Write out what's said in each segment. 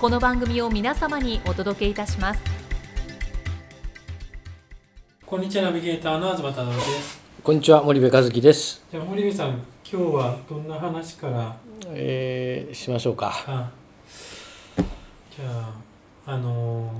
この番組を皆様にお届けいたします。こんにちはナビゲーターの東太郎です。こんにちは森部和樹です。じゃあ森部さん今日はどんな話から？えー、しましょうか。あじゃああのー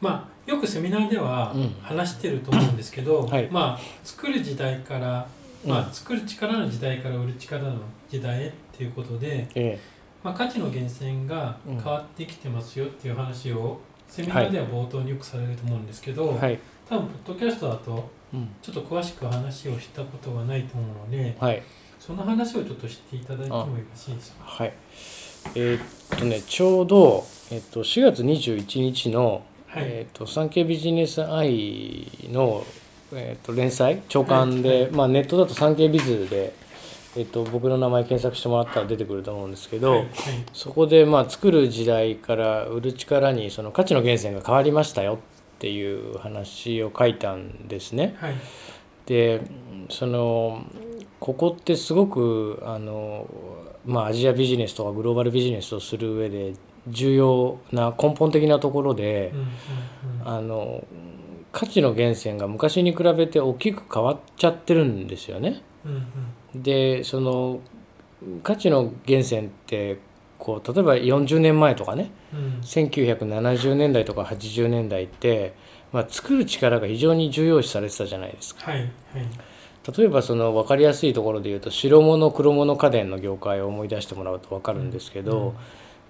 まあよくセミナーではうん。話してると思うんですけど、はい。まあ作る時代から、まあ、作る力の時代から売る力の時代へっていうことで、えまあ、価値の源泉が変わってきてますよっていう話をセミナーでは冒頭によくされると思うんですけど、ー、はい。多分ポッドキャストだとうん。ちょっと詳しく話をしたことがないと思うのではい。その話をちょっと知っていただいてもよろしいですか？はい。えーっとね、ちょうど、えっと、4月21日の、はい、えーっと、産経ビジネスアイの、えーっと、連載、長官で、まあ、ネットだと産経ビズで、えっと、僕の名前検索してもらったら出てくると思うんですけど、はいはいそこで、まあ、作る時代から売る力にその価値の源泉が変わりましたよっていう話を書いたんですね。はいでそのここってすごくあの、まあ、アジアビジネスとかグローバルビジネスをする上で重要な根本的なところであの価値の源泉が昔に比べて大きく変わっちゃってるんですよね。うんうんでその価値の源泉ってこう例えば40年前とかねうん。1970年代とか80年代って、まあ、作る力が非常に重要視されてたじゃないですか。はいはい。例えばその分かりやすいところで言うと白物黒物家電の業界を思い出してもらうと分かるんですけど、うん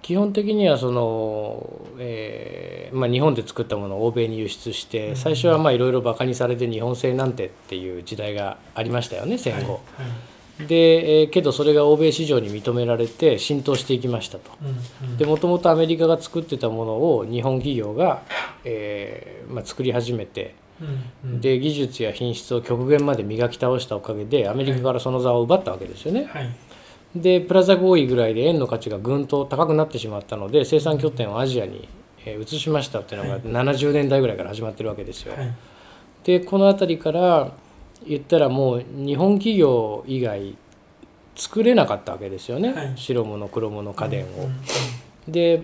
基本的にはその、えーまあ、日本で作ったものを欧米に輸出して、うん。最初はまあいろいろバカにされて日本製なんてっていう時代がありましたよね戦後。はい。はいで、えーけどそれが欧米市場に認められて浸透していきましたと。でもともとアメリカが作ってたものを日本企業が、えーまあ、作り始めてで技術や品質を極限まで磨き倒したおかげでアメリカからその座を奪ったわけですよね。はいでプラザ合意ぐらいで円の価値がぐんと高くなってしまったので生産拠点をアジアにえー移しましたっていうのが70年代ぐらいから始まってるわけですよ。はい。でこの辺りから言ったらもう日本企業以外作れなかったわけですよね、はい。白物黒物家電を。で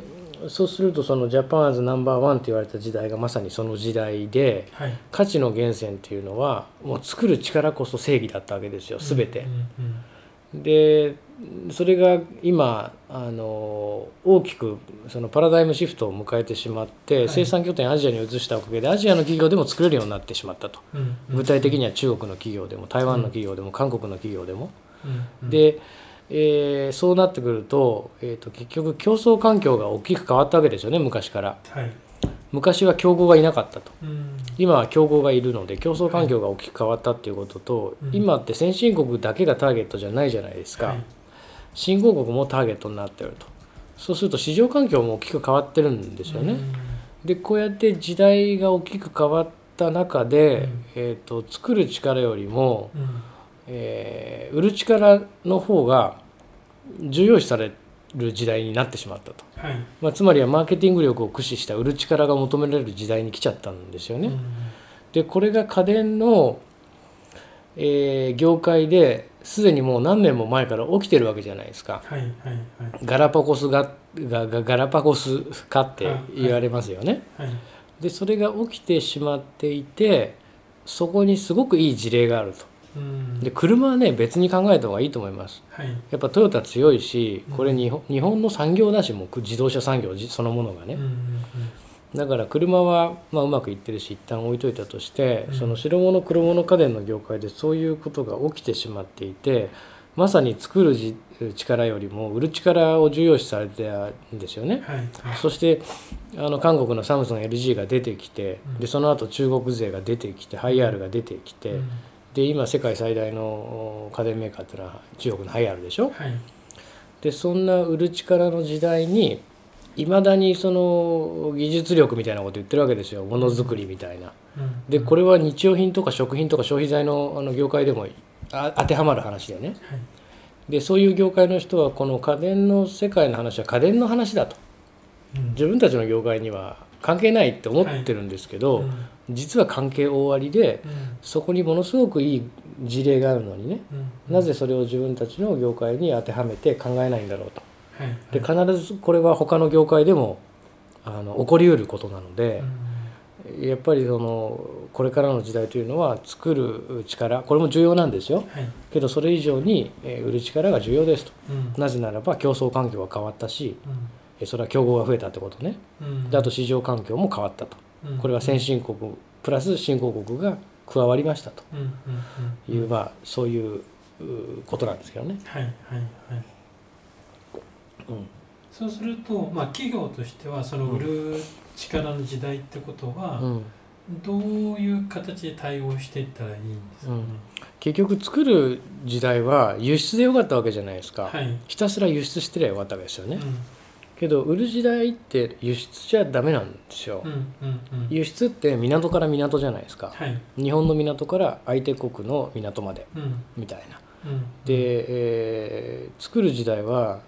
そうするとそのジャパンアズナンバーワンと言われた時代がまさにその時代ではい。価値の源泉っていうのはもう作る力こそ正義だったわけですよ全て。でそれが今あの大きくそのパラダイムシフトを迎えてしまって、はい。生産拠点アジアに移したおかげでアジアの企業でも作れるようになってしまったと。うんうん。具体的には中国の企業でも台湾の企業でも韓国の企業でも。うんうん。で、えーそうなってくると,、えー、と結局競争環境が大きく変わったわけですよね昔から。はい。昔は競合がいなかったと。うん。今は競合がいるので競争環境が大きく変わったっていうことと、うん。今って先進国だけがターゲットじゃないじゃないですか、はい新興国もターゲットになってると。そうすると市場環境も大きく変わってるんですよね。でこうやって時代が大きく変わった中で、うん。えー、と作る力よりも、うんうん。えー売る力の方が重要視される時代になってしまったと、はい。まあ、つまりはマーケティング力を駆使した売る力が求められる時代に来ちゃったんですよね。うん。でこれが家電の、えー業界ですでにもう何年も前から起きてるわけじゃないですか。はいはいはいガラパゴスがががガラパゴス化って言われますよね。はいでそれが起きてしまっていてそこにすごくいい事例があると。うんで車はね別に考えた方がいいと思います。はいやっぱトヨタ強いしうんこれ日本日本の産業だしもう自動車産業そのものがね。うんうんだから車はまあうまくいってるし一旦置いといたとして、うん。その白物黒物家電の業界でそういうことが起きてしまっていてまさに作るじ力よりも売る力を重要視されてたんですよね。はいはい。そしてあの韓国のサムスン LG が出てきてうん。でその後中国勢が出てきてハイアールが出てきて、うん。で今世界最大のお家電メーカーっていうのは中国のハイアールでしょ？はい。でそんな売る力の時代にいまだにその技術力みたいなこと言ってるわけですよ。ものづくりみたいな。うん。でこれは日用品とか食品とか消費財のあの業界でもあ当てはまる話だよね。はい。でそういう業界の人はこの家電の世界の話は家電の話だと。うん。自分たちの業界には関係ないって思ってるんですけど、うん実は関係大ありでうん。そこにものすごくいい事例があるのにね。うん。なぜそれを自分たちの業界に当てはめて考えないんだろうと。はいで必ずこれは他の業界でもあの起こりうることなのでう、んやっぱりそのこれからの時代というのは作る力これも重要なんですよ。はい。けどそれ以上にえー売る力が重要ですと。うん。なぜならば競争環境が変わったしうん。えそれは競合が増えたってことね。うん。であと市場環境も変わったと。うん。これは先進国プラス新興国が加わりましたと。いうまあそういううことなんですけどね。はいはいはい。うんそうすると、まあ、企業としてはその売る力の時代ってことは、うん。どういう形で対応していったらいいんですかね、結局作る時代は輸出でよかったわけじゃないですか、はい、ひたすら輸出してりゃよかったわけですよね、うん。けど売る時代って輸出じゃダメなんですよ、うんうんうん。輸出って港から港じゃないですか。はい。日本の港から相手国の港までうん。みたいな。うん。で、えー作る時代は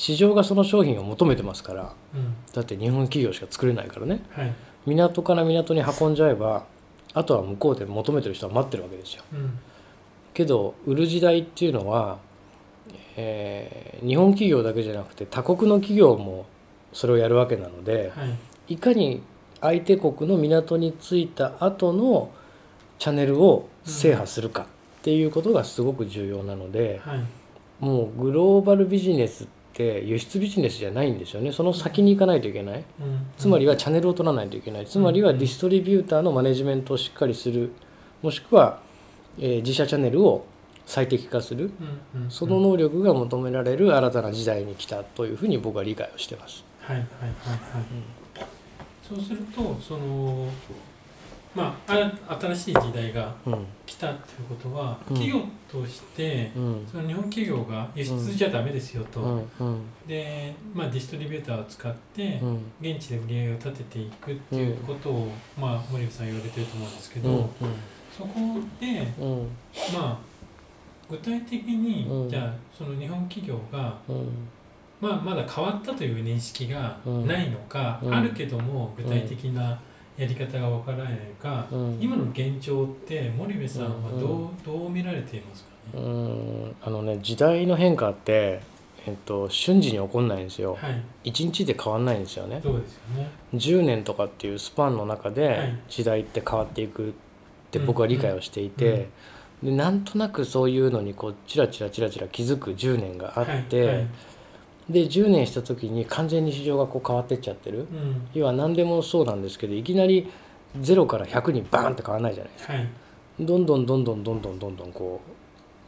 市場がその商品を求めてますからうん。だって日本企業しか作れないからね。はい。港から港に運んじゃえばあとは向こうで求めてる人は待ってるわけですよ。うん。けど売る時代っていうのは、えー日本企業だけじゃなくて他国の企業もそれをやるわけなのではい。いかに相手国の港に着いた後のチャンネルを制覇するかっていうことがすごく重要なので、はい。もうグローバルビジネスって輸出ビジネスじゃないんですよね。その先に行かないといけない。うん。つまりはチャンネルを取らないといけない。つまりはディストリビューターのマネジメントをしっかりする。もしくは、えー自社チャンネルを最適化する。その能力が求められる新たな時代に来たというふうに僕は理解をしてます。はい。はい。はい。はい、そうするとそのまああ新しい時代がうん。来たっていうことは、うん。企業としてうん。その日本企業が輸出じゃダメですよと、うん。うん。で、まあ、ディストリビューターを使ってうん。現地で売り上げを立てていくっていうことを、まあ、森部さん言われてると思うんですけど、うん。そこでうん。まあ具体的に、うん。じゃあその日本企業が、うん。まあ、まだ変わったという認識がないのか、うん。あるけども具体的なやり方がわからないか、うん。今の現状って森部さんはどう,、うんどう見られていますかうね、ん。あのね時代の変化って、えっと、瞬時に起こんないんですよ。はい。一日で変わんないんですよね。そうですよね。10年とかっていうスパンの中はでい。時代って変わっていくって僕は理解をしていて、でなんとなくそういうのにこうチラチラチラチラ気づく10年があって、はいはいで10年した時に完全に市場がこう変わってっちゃってる。うん。要は何でもそうなんですけどいきなり0から100にバーンって変わらないじゃないですか。はい。どんどんどんどんどんどんどんどんこ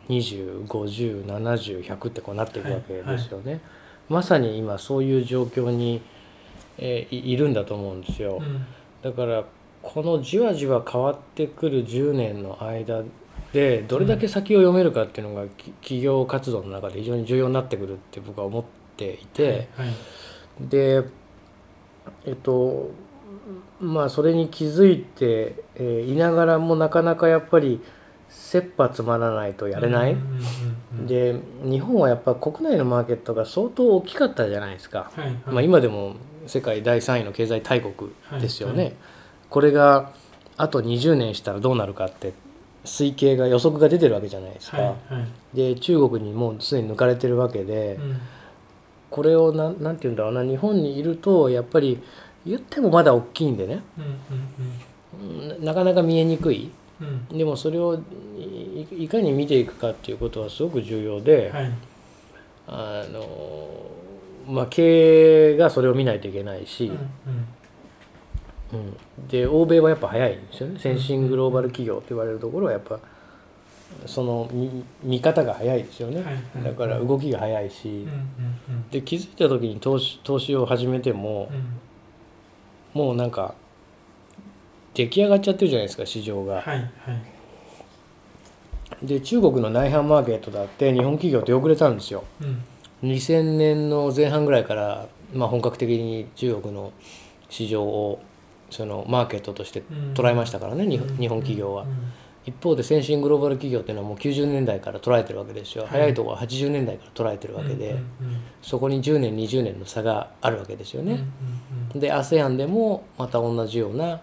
う205070100ってこうなっていくわけですよね、まさに今そういう状況に、えーいいるんだと思うんですよ、うん。だからこのじわじわ変わってくる10年の間でどれだけ先を読めるかっていうのがき企業活動の中で非常に重要になってくるって僕は思っていて、はいでえっとまあそれに気づいて、えーいながらもなかなかやっぱり切羽詰まらないとやれない、で日本はやっぱ国内のマーケットが相当大きかったじゃないですか、はいはい。まあ、今でも世界第3位の経済大国ですよね、はいはいこれがあと20年したらどうなるかって推計が予測が出てるわけじゃないですか、はいはい。で中国にもうすでに抜かれてるわけで、うんこれをなんなんて言うんだろうな日本にいるとやっぱり言ってもまだ大きいんでね。うんうんなかなか見えにくい。うん。うんでもそれをいいかに見ていくかっていうことはすごく重要で、はい。あのまあ経営がそれを見ないといけないし、うんうん。うん、で欧米はやっぱ早いんですよね。先進グローバル企業と言われるところはやっぱその見見方が早いですよね、だから動きが早いし、うんうんうん。で気づいた時に投資投資を始めてもう、ん。もうなんか出来上がっちゃってるじゃないですか市場が。はいはい。で中国の内販マーケットだって日本企業って遅れたんですよ。うん。2000年の前半ぐらいから、まあ、本格的に中国の市場をそのマーケットとして捉えましたからね、日本日本企業は。うん。うん一方で先進グローバル企業っていうのはもう90年代から捉えてるわけですよ、はい。早いところは80年代から捉えてるわけで、うんうんそこに10年20年の差があるわけですようんうんね。で ASEAN でもまた同じような、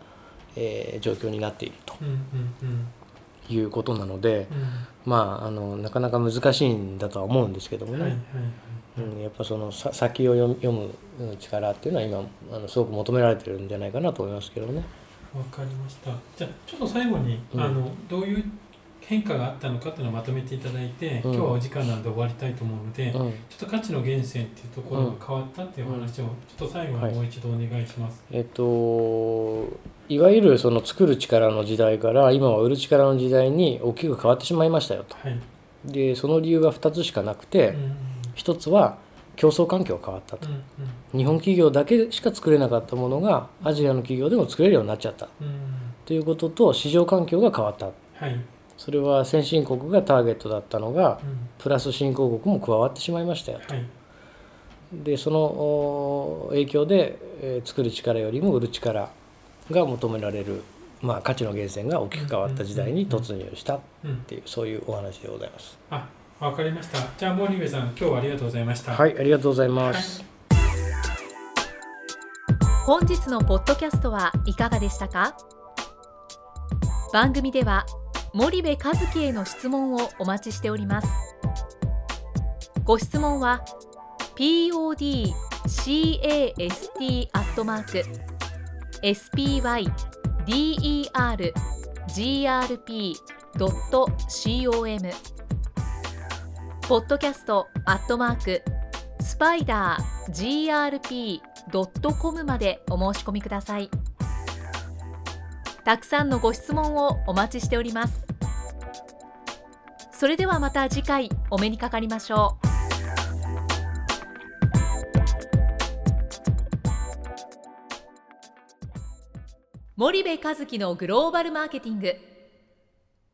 えー状況になっているとうんうんうん。いうことなので、うん。まああのなかなか難しいんだとは思うんですけどもね、はいはい。うん、やっぱそのさ先を読む読む力っていうのは今あのすごく求められてるんじゃないかなと思いますけどね。わかりました。じゃあちょっと最後に、うんあのどういう変化があったのかっていうのをまとめていただいて、うん今日はお時間なんで終わりたいと思うので、うんちょっと価値の源泉っていうところが変わったっていう話を、ちょっと最後にもう一度お願いします。えっといわゆるその作る力の時代から今は売る力の時代に大きく変わってしまいましたよと。はい。でその理由が2つしかなくてうんうん1つは競争環境が変わったと。うん日本企業だけしか作れなかったものがアジアの企業でも作れるようになっちゃったということと市場環境が変わったはい。それは先進国がターゲットだったのがうんプラス新興国も加わってしまいましたよはい。でそのお影響で、えー作る力よりも売る力が求められる、まあ、価値の源泉が大きく変わった時代に突入したっうん。ていうそういうお話でございます。あ、わかりました。じゃあ森部さん、今日はありがとうございました。はいありがとうございます。本日のポッドキャストはいかがでしたか？番組では森部和樹への質問をお待ちしておりますご質問は podcast アットマーク spydergrp.com ポッドキャストアットマークスパイダー grp.com までお申し込みください。たくさんのご質問をお待ちしております。それではまた次回お目にかかりましょう。森部和樹のグローバルマーケティング。